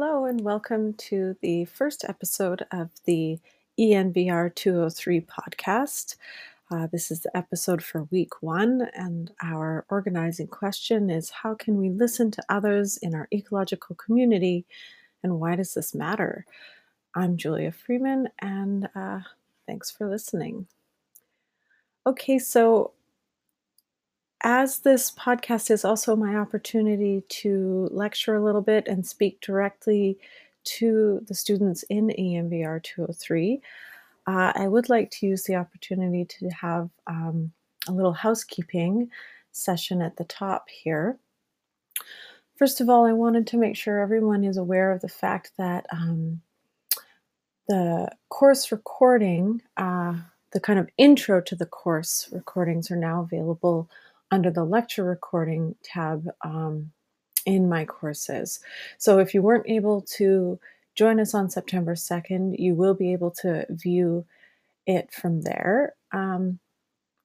Hello, and welcome to the first episode of the ENVR 203 podcast. Uh, this is the episode for week one, and our organizing question is How can we listen to others in our ecological community, and why does this matter? I'm Julia Freeman, and uh, thanks for listening. Okay, so as this podcast is also my opportunity to lecture a little bit and speak directly to the students in ENVR 203, uh, I would like to use the opportunity to have um, a little housekeeping session at the top here. First of all, I wanted to make sure everyone is aware of the fact that um, the course recording, uh, the kind of intro to the course recordings, are now available under the lecture recording tab um, in my courses. So if you weren't able to join us on September 2nd, you will be able to view it from there. Um,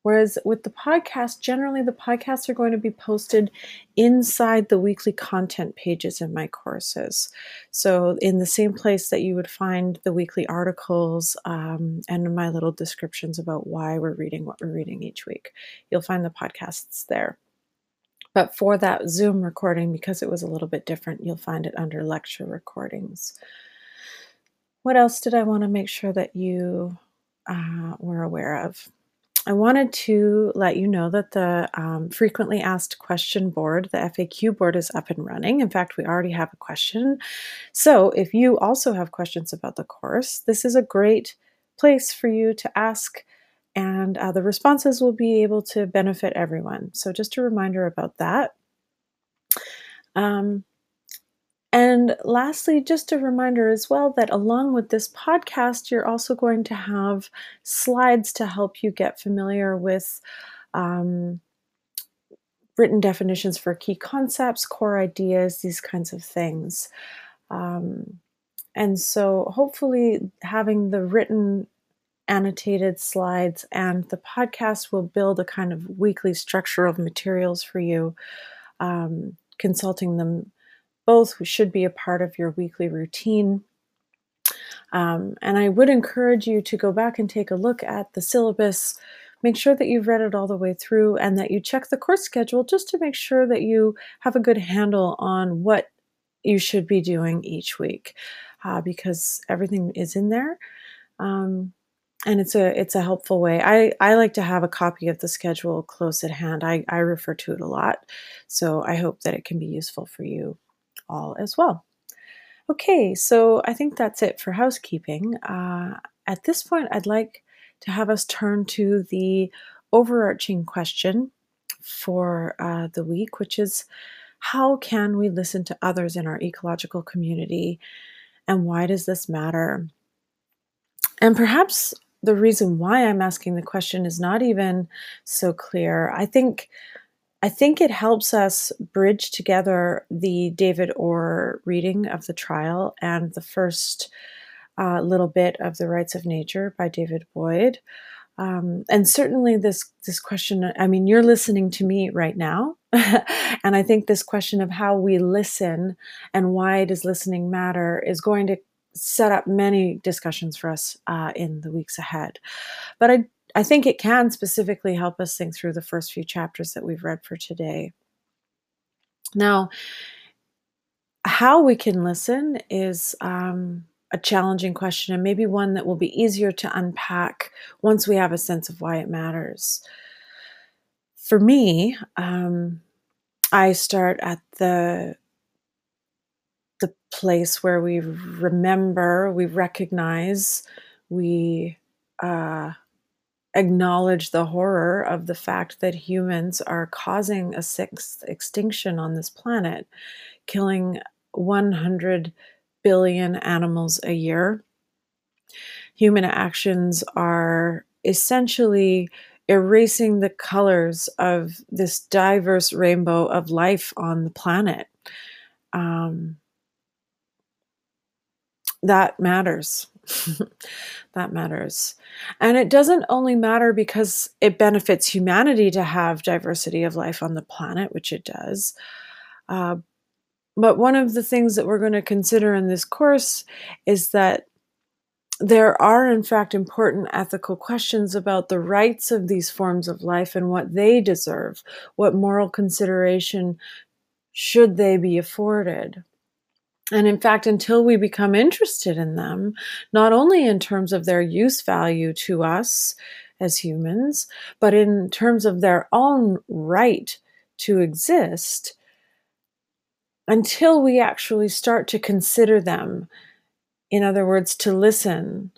Whereas with the podcast, generally the podcasts are going to be posted inside the weekly content pages in my courses. So, in the same place that you would find the weekly articles um, and my little descriptions about why we're reading what we're reading each week, you'll find the podcasts there. But for that Zoom recording, because it was a little bit different, you'll find it under lecture recordings. What else did I want to make sure that you uh, were aware of? I wanted to let you know that the um, frequently asked question board, the FAQ board, is up and running. In fact, we already have a question. So if you also have questions about the course, this is a great place for you to ask, and uh, the responses will be able to benefit everyone. So just a reminder about that. Um, and lastly, just a reminder as well that along with this podcast, you're also going to have slides to help you get familiar with um, written definitions for key concepts, core ideas, these kinds of things. Um, and so, hopefully, having the written annotated slides and the podcast will build a kind of weekly structure of materials for you, um, consulting them both should be a part of your weekly routine. Um, and I would encourage you to go back and take a look at the syllabus. Make sure that you've read it all the way through and that you check the course schedule just to make sure that you have a good handle on what you should be doing each week uh, because everything is in there. Um, and it's a it's a helpful way. I, I like to have a copy of the schedule close at hand. I, I refer to it a lot. So I hope that it can be useful for you all as well. Okay, so I think that's it for housekeeping. Uh, at this point, I'd like to have us turn to the overarching question for uh, the week, which is how can we listen to others in our ecological community and why does this matter? And perhaps the reason why I'm asking the question is not even so clear. I think I think it helps us bridge together the David Orr reading of the trial and the first uh, little bit of The Rights of Nature by David Boyd. Um, and certainly this this question i mean you're listening to me right now and i think this question of how we listen and why does listening matter is going to set up many discussions for us uh, in the weeks ahead but i I think it can specifically help us think through the first few chapters that we've read for today. Now, how we can listen is um, a challenging question and maybe one that will be easier to unpack once we have a sense of why it matters. For me, um, I start at the the place where we remember, we recognize, we uh, acknowledge the horror of the fact that humans are causing a sixth extinction on this planet, killing 100 billion animals a year. Human actions are essentially erasing the colors of this diverse rainbow of life on the planet. Um, that matters. that matters. And it doesn't only matter because it benefits humanity to have diversity of life on the planet, which it does, uh, but one of the things that we're going to consider in this course is that there are, in fact, important ethical questions about the rights of these forms of life and what they deserve, what moral consideration should they be afforded. And in fact, until we become interested in them, not only in terms of their use value to us as humans, but in terms of their own right to exist, until we actually start to consider them, in other words, to listen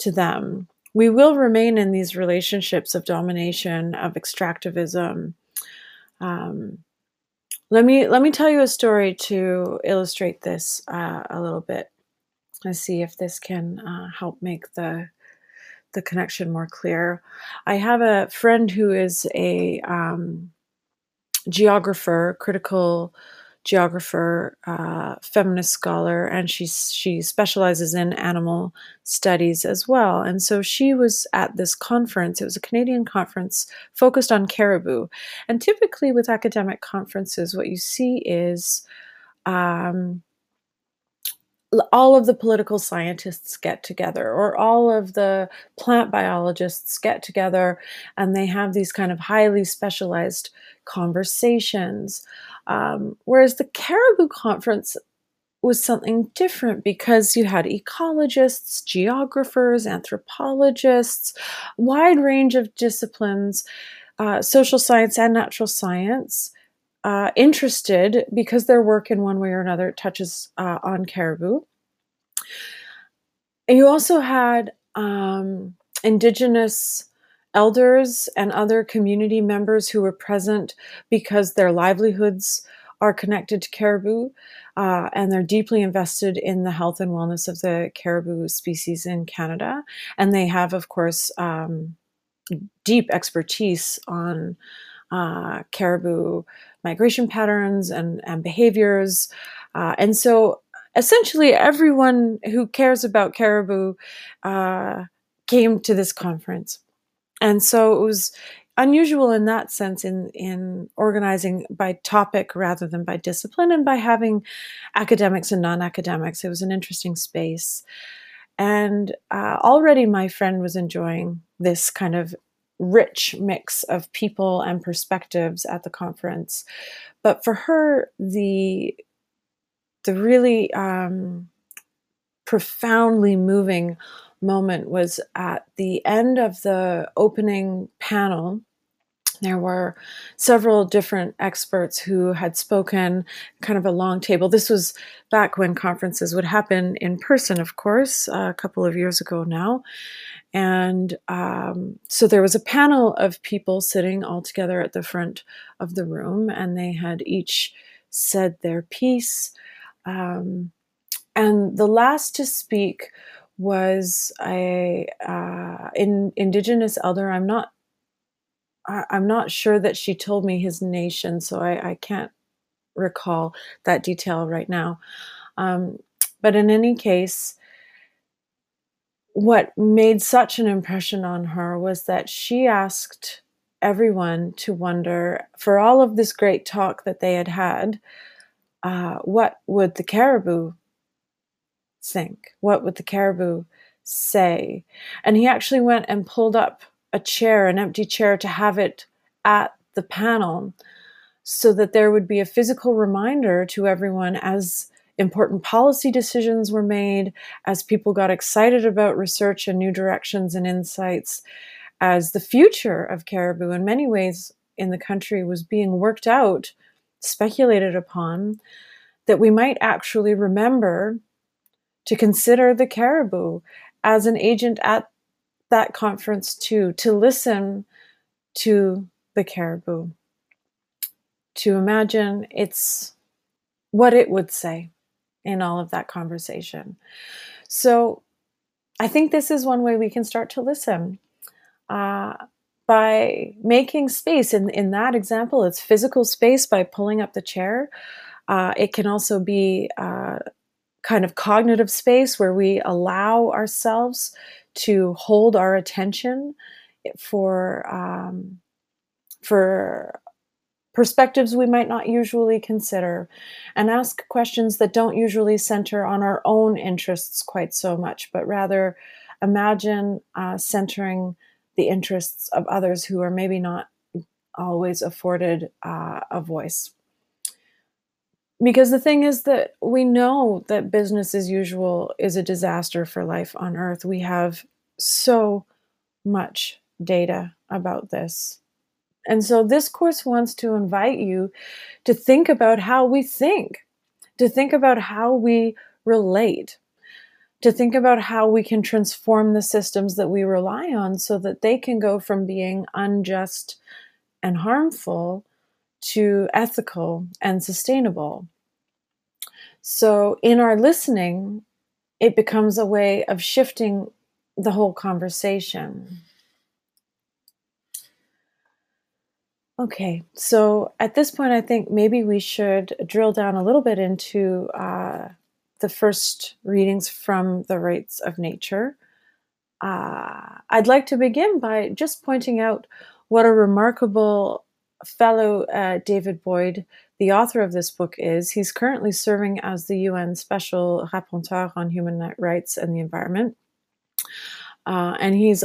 to them, we will remain in these relationships of domination, of extractivism. Um, let me let me tell you a story to illustrate this uh, a little bit. Let's see if this can uh, help make the the connection more clear. I have a friend who is a um, geographer, critical geographer, uh, feminist scholar, and she she specializes in animal studies as well. And so she was at this conference. It was a Canadian conference focused on caribou. And typically, with academic conferences, what you see is um, all of the political scientists get together or all of the plant biologists get together and they have these kind of highly specialized conversations. Um, whereas the caribou conference was something different because you had ecologists geographers anthropologists wide range of disciplines uh, social science and natural science uh, interested because their work in one way or another touches uh, on caribou. You also had um, indigenous elders and other community members who were present because their livelihoods are connected to caribou uh, and they're deeply invested in the health and wellness of the caribou species in Canada. And they have, of course, um, deep expertise on uh, caribou migration patterns and, and behaviors. Uh, and so essentially everyone who cares about caribou uh, came to this conference. And so it was unusual in that sense in, in organizing by topic rather than by discipline and by having academics and non-academics. It was an interesting space. And uh, already my friend was enjoying this kind of rich mix of people and perspectives at the conference. But for her, the the really um, profoundly moving moment was at the end of the opening panel. There were several different experts who had spoken, kind of a long table. This was back when conferences would happen in person, of course, a couple of years ago now. And um, so there was a panel of people sitting all together at the front of the room, and they had each said their piece. Um, and the last to speak was a uh, in, indigenous elder. I'm not. I, am not sure that she told me his nation, so I, I can't recall that detail right now. Um, but in any case, what made such an impression on her was that she asked everyone to wonder for all of this great talk that they had had uh, what would the caribou think? What would the caribou say? And he actually went and pulled up a chair an empty chair to have it at the panel so that there would be a physical reminder to everyone as important policy decisions were made, as people got excited about research and new directions and insights, as the future of caribou in many ways in the country was being worked out, speculated upon, that we might actually remember to consider the caribou as an agent at that conference too, to listen to the caribou, to imagine it's what it would say in all of that conversation. So I think this is one way we can start to listen. Uh, by making space in, in that example, it's physical space by pulling up the chair. Uh, it can also be uh, kind of cognitive space where we allow ourselves to hold our attention for um, for perspectives we might not usually consider, and ask questions that don't usually center on our own interests quite so much, but rather imagine uh, centering the interests of others who are maybe not always afforded uh, a voice. Because the thing is that we know that business as usual is a disaster for life on earth. We have so much data about this. And so this course wants to invite you to think about how we think, to think about how we relate, to think about how we can transform the systems that we rely on so that they can go from being unjust and harmful to ethical and sustainable. So, in our listening, it becomes a way of shifting the whole conversation. Okay, so at this point, I think maybe we should drill down a little bit into uh, the first readings from the rights of nature. Uh, I'd like to begin by just pointing out what a remarkable fellow uh, David Boyd, the author of this book, is. He's currently serving as the UN Special Rapporteur on Human Rights and the Environment. Uh, and he's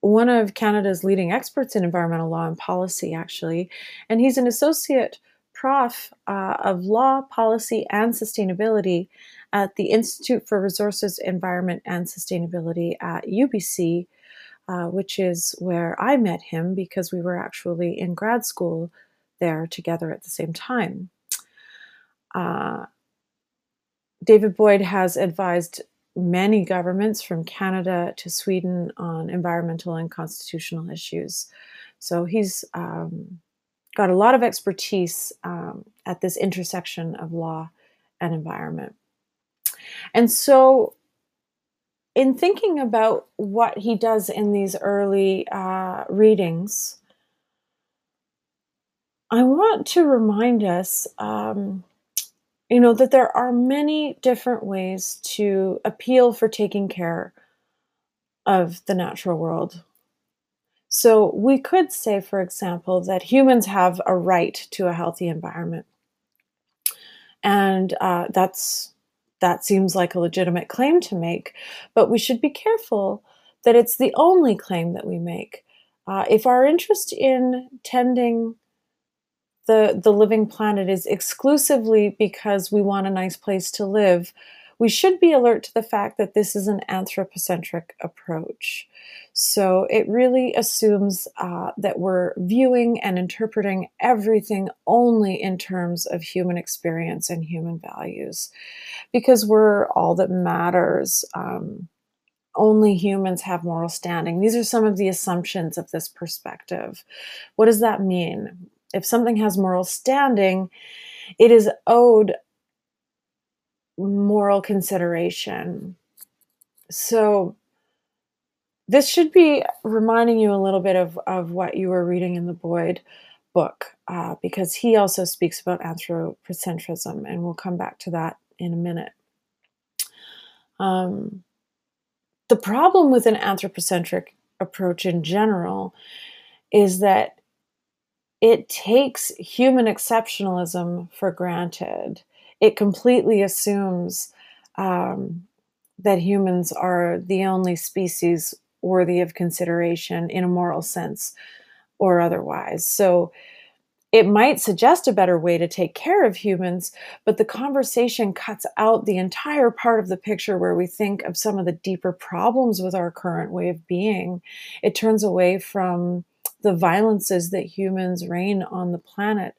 one of Canada's leading experts in environmental law and policy, actually. And he's an associate prof uh, of law, policy, and sustainability at the Institute for Resources, Environment, and Sustainability at UBC, uh, which is where I met him because we were actually in grad school there together at the same time. Uh, David Boyd has advised many governments from Canada to Sweden on environmental and constitutional issues. So he's um, got a lot of expertise um, at this intersection of law and environment. And so, in thinking about what he does in these early uh, readings, I want to remind us um, you know, that there are many different ways to appeal for taking care of the natural world. So we could say, for example, that humans have a right to a healthy environment. And uh, that's that seems like a legitimate claim to make, but we should be careful that it's the only claim that we make. Uh, if our interest in tending the, the living planet is exclusively because we want a nice place to live, we should be alert to the fact that this is an anthropocentric approach. So it really assumes uh, that we're viewing and interpreting everything only in terms of human experience and human values, because we're all that matters. Um, only humans have moral standing. These are some of the assumptions of this perspective. What does that mean? If something has moral standing, it is owed moral consideration. So, this should be reminding you a little bit of, of what you were reading in the Boyd book, uh, because he also speaks about anthropocentrism, and we'll come back to that in a minute. Um, the problem with an anthropocentric approach in general is that it takes human exceptionalism for granted. It completely assumes um, that humans are the only species worthy of consideration in a moral sense or otherwise. So it might suggest a better way to take care of humans, but the conversation cuts out the entire part of the picture where we think of some of the deeper problems with our current way of being. It turns away from the violences that humans reign on the planet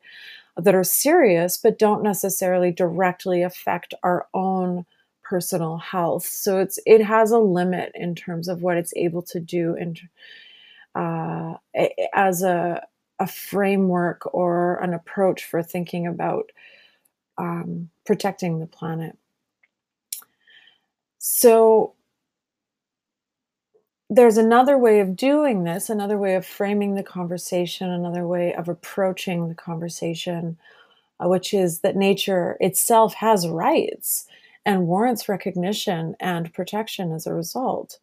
that are serious but don't necessarily directly affect our own personal health. So it's it has a limit in terms of what it's able to do and uh, as a a framework or an approach for thinking about um, protecting the planet. So there's another way of doing this, another way of framing the conversation, another way of approaching the conversation, uh, which is that nature itself has rights and warrants recognition and protection as a result.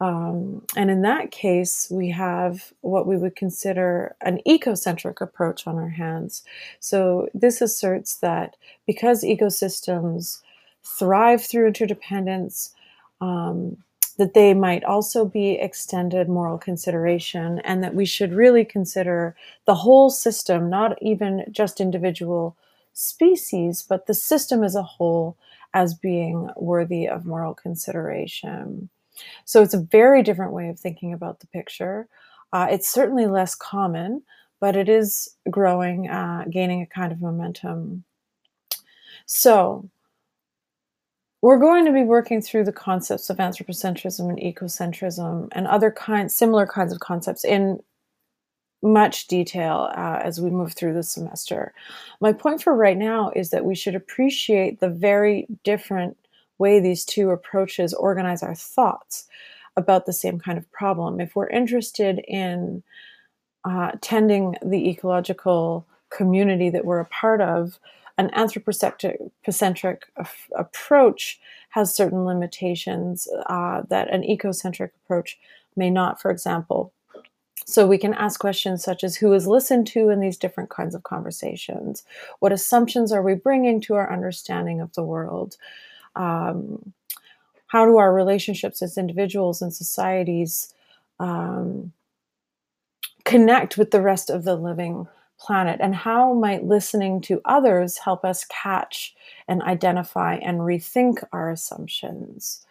Um, and in that case, we have what we would consider an ecocentric approach on our hands. So, this asserts that because ecosystems thrive through interdependence, um, that they might also be extended moral consideration, and that we should really consider the whole system, not even just individual species, but the system as a whole, as being worthy of moral consideration. So it's a very different way of thinking about the picture. Uh, it's certainly less common, but it is growing, uh, gaining a kind of momentum. So we're going to be working through the concepts of anthropocentrism and ecocentrism and other kinds, similar kinds of concepts in much detail uh, as we move through the semester. My point for right now is that we should appreciate the very different way these two approaches organize our thoughts about the same kind of problem. If we're interested in uh, tending the ecological community that we're a part of, an anthropocentric approach has certain limitations uh, that an ecocentric approach may not, for example. So we can ask questions such as who is listened to in these different kinds of conversations? What assumptions are we bringing to our understanding of the world? um, how do our relationships as individuals and societies um, connect with the rest of the living planet and how might listening to others help us catch and identify and rethink our assumptions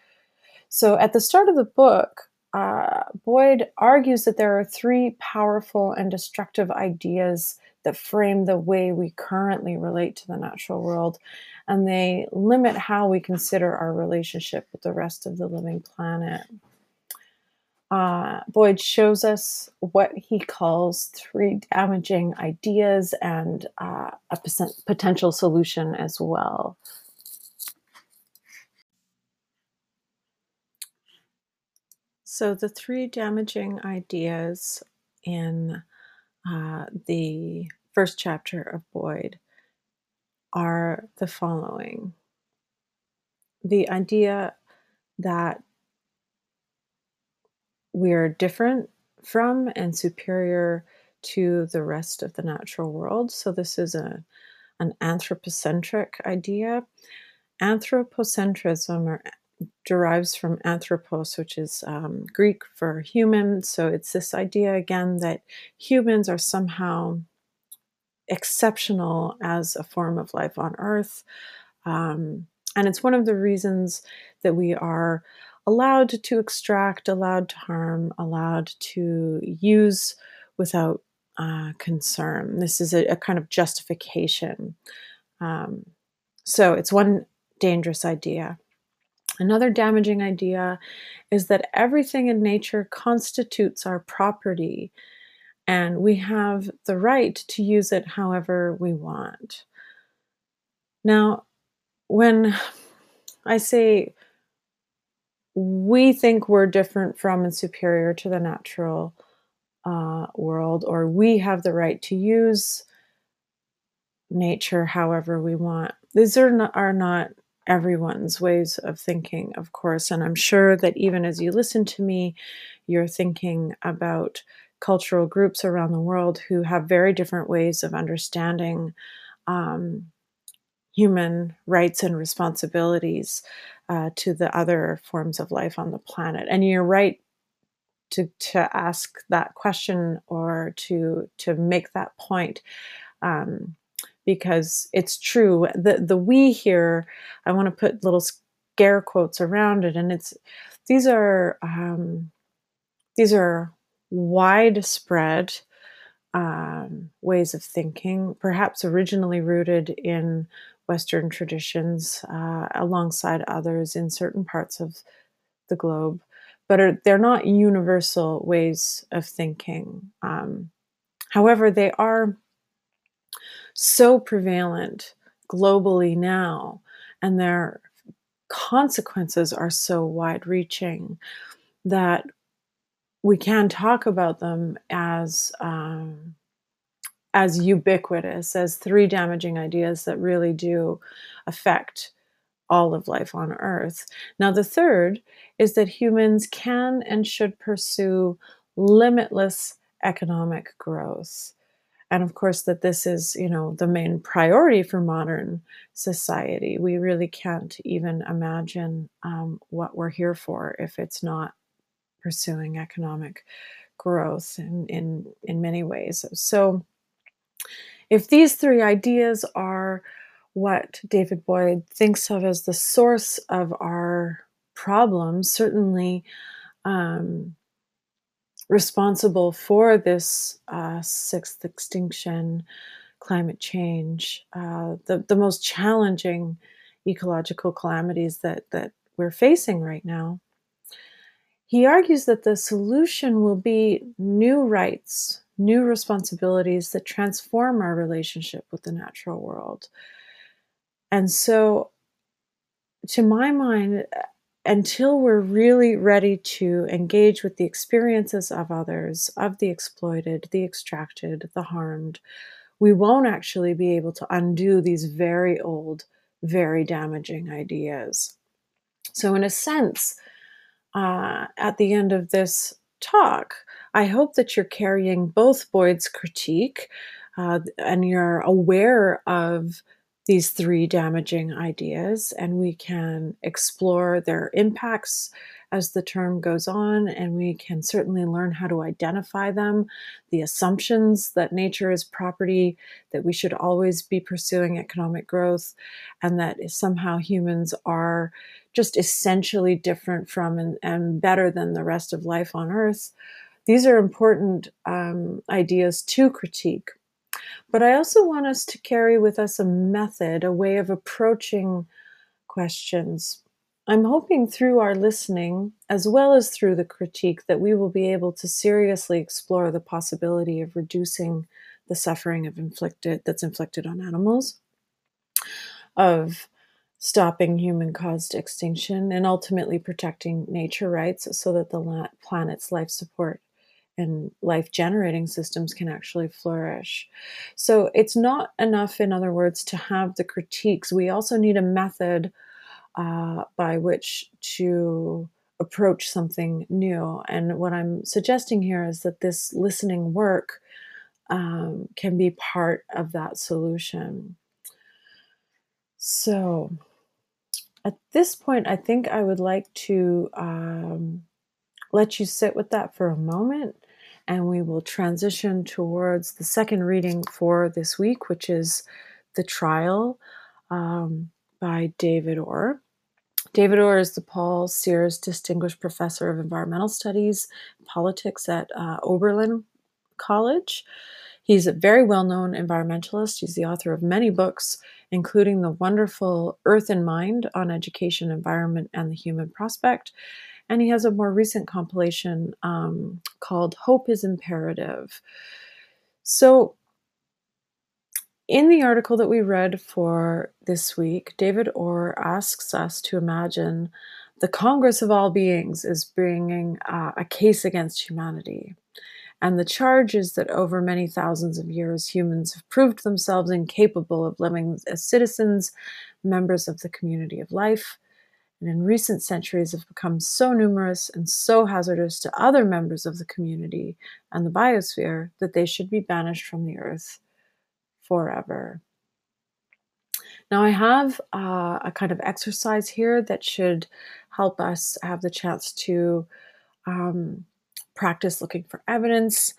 so at the start of the book uh, boyd argues that there are three powerful and destructive ideas that frame the way we currently relate to the natural world and they limit how we consider our relationship with the rest of the living planet. Uh, Boyd shows us what he calls three damaging ideas and uh, a potential solution as well. So, the three damaging ideas in uh, the first chapter of Boyd are the following the idea that we're different from and superior to the rest of the natural world. So, this is a, an anthropocentric idea. Anthropocentrism or, derives from anthropos, which is um, Greek for human. So, it's this idea again that humans are somehow exceptional as a form of life on earth. Um, and it's one of the reasons that we are allowed to extract, allowed to harm, allowed to use without uh, concern. This is a, a, kind of justification. Um, so it's one dangerous idea. Another damaging idea is that everything in nature constitutes our property and we have the right to use it however we want. Now, when I say we think we're different from and superior to the natural uh, world, or we have the right to use nature however we want, these are not, are not everyone's ways of thinking, of course. And I'm sure that even as you listen to me, you're thinking about cultural groups around the world who have very different ways of understanding um, human rights and responsibilities uh, to the other forms of life on the planet. And you're right to to ask that question or to to make that point. Um, because it's true. The the we here, I want to put little scare quotes around it, and it's these are um, these are widespread um, ways of thinking, perhaps originally rooted in Western traditions uh, alongside others in certain parts of the globe, but are, they're not universal ways of thinking. Um, however, they are so prevalent globally now, and their consequences are so wide reaching that we can talk about them as um, as ubiquitous as three damaging ideas that really do affect all of life on Earth. Now, the third is that humans can and should pursue limitless economic growth. And of course, that this is, you know, the main priority for modern society. We really can't even imagine um, what we're here for if it's not pursuing economic growth in, in, in many ways. So, if these three ideas are what David Boyd thinks of as the source of our problems, certainly um, responsible for this uh, sixth extinction, climate change, uh, the, the most challenging ecological calamities that, that we're facing right now. He argues that the solution will be new rights, new responsibilities that transform our relationship with the natural world. And so, to my mind, until we're really ready to engage with the experiences of others, of the exploited, the extracted, the harmed, we won't actually be able to undo these very old, very damaging ideas. So, in a sense, uh, at the end of this talk, I hope that you're carrying both Boyd's critique uh, and you're aware of these three damaging ideas, and we can explore their impacts as the term goes on, and we can certainly learn how to identify them, the assumptions that nature is property, that we should always be pursuing economic growth, and that somehow humans are just essentially different from and, and better than the rest of life on Earth. These are important um, ideas to critique. But I also want us to carry with us a method, a way of approaching questions. I'm hoping through our listening, as well as through the critique, that we will be able to seriously explore the possibility of reducing the suffering of inflicted that's inflicted on animals, of stopping human caused extinction, and ultimately protecting nature rights so that the planet's life support and life generating systems can actually flourish. So it's not enough, in other words, to have the critiques. We also need a method uh, by which to approach something new. And what I'm suggesting here is that this listening work um, can be part of that solution. So at this point, I think I would like to um, let you sit with that for a moment and we will transition towards the second reading for this week, which is The Trial um, by David Orr. David Orr is the Paul Sears Distinguished Professor of Environmental Studies Politics at uh, Oberlin College. He's a very well known environmentalist. He's the author of many books, including the wonderful Earth in Mind on Education, Environment, and the Human Prospect, and he has a more recent compilation um, called Hope is Imperative. So, in the article that we read for this week, David Orr asks us to imagine the Congress of All Beings is bringing uh, a case against humanity. And the charge is that over many thousands of years, humans have proved themselves incapable of living as citizens, members of the community of life, and in recent centuries have become so numerous and so hazardous to other members of the community and the biosphere that they should be banished from the earth forever. Now, I have uh, a kind of exercise here that should help us have the chance to um, practice looking for evidence,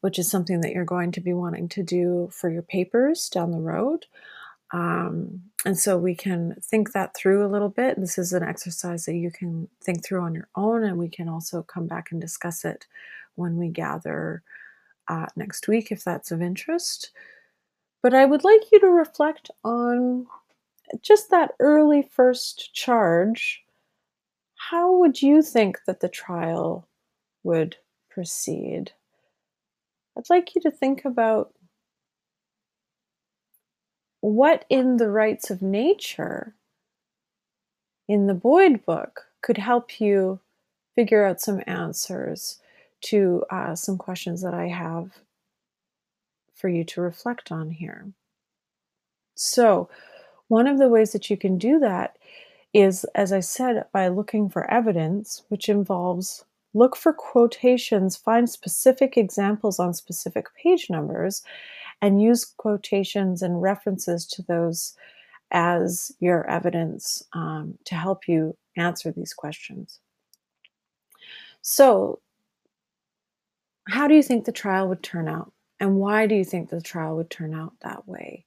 which is something that you're going to be wanting to do for your papers down the road. Um, and so we can think that through a little bit. This is an exercise that you can think through on your own, and we can also come back and discuss it when we gather uh, next week if that's of interest. But I would like you to reflect on just that early first charge. How would you think that the trial would proceed? I'd like you to think about what in the rights of nature in the Boyd book could help you figure out some answers to uh, some questions that I have for you to reflect on here. So, one of the ways that you can do that is, as I said, by looking for evidence, which involves look for quotations, find specific examples on specific page numbers, and use quotations and references to those as your evidence um, to help you answer these questions. So, how do you think the trial would turn out? And why do you think the trial would turn out that way?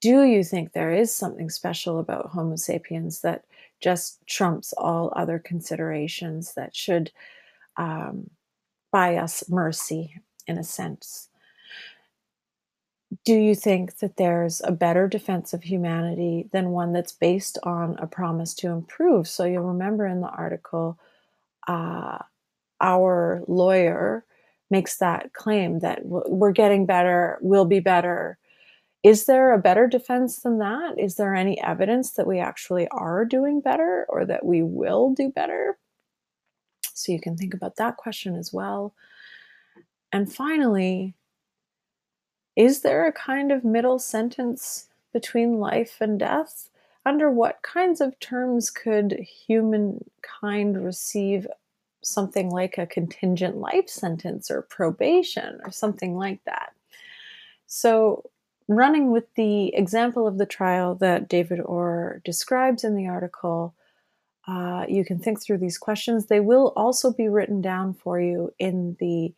Do you think there is something special about Homo sapiens that just trumps all other considerations that should um, buy us mercy in a sense? Do you think that there's a better defense of humanity than one that's based on a promise to improve? So you'll remember in the article, uh, our lawyer makes that claim that we're getting better, we'll be better. Is there a better defense than that? Is there any evidence that we actually are doing better or that we will do better? So you can think about that question as well. And finally, is there a kind of middle sentence between life and death? Under what kinds of terms could humankind receive something like a contingent life sentence or probation or something like that. So, running with the example of the trial that David Orr describes in the article, uh, you can think through these questions. They will also be written down for you in the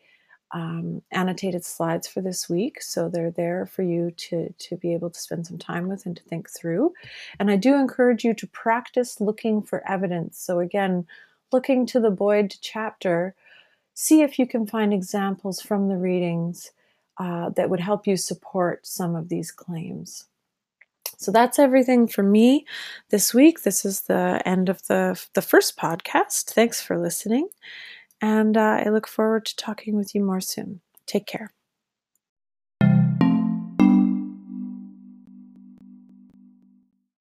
um, annotated slides for this week. So they're there for you to, to be able to spend some time with and to think through. And I do encourage you to practice looking for evidence. So, again, looking to the Boyd chapter, see if you can find examples from the readings uh, that would help you support some of these claims. So that's everything for me this week. This is the end of the, the first podcast. Thanks for listening. And uh, I look forward to talking with you more soon. Take care.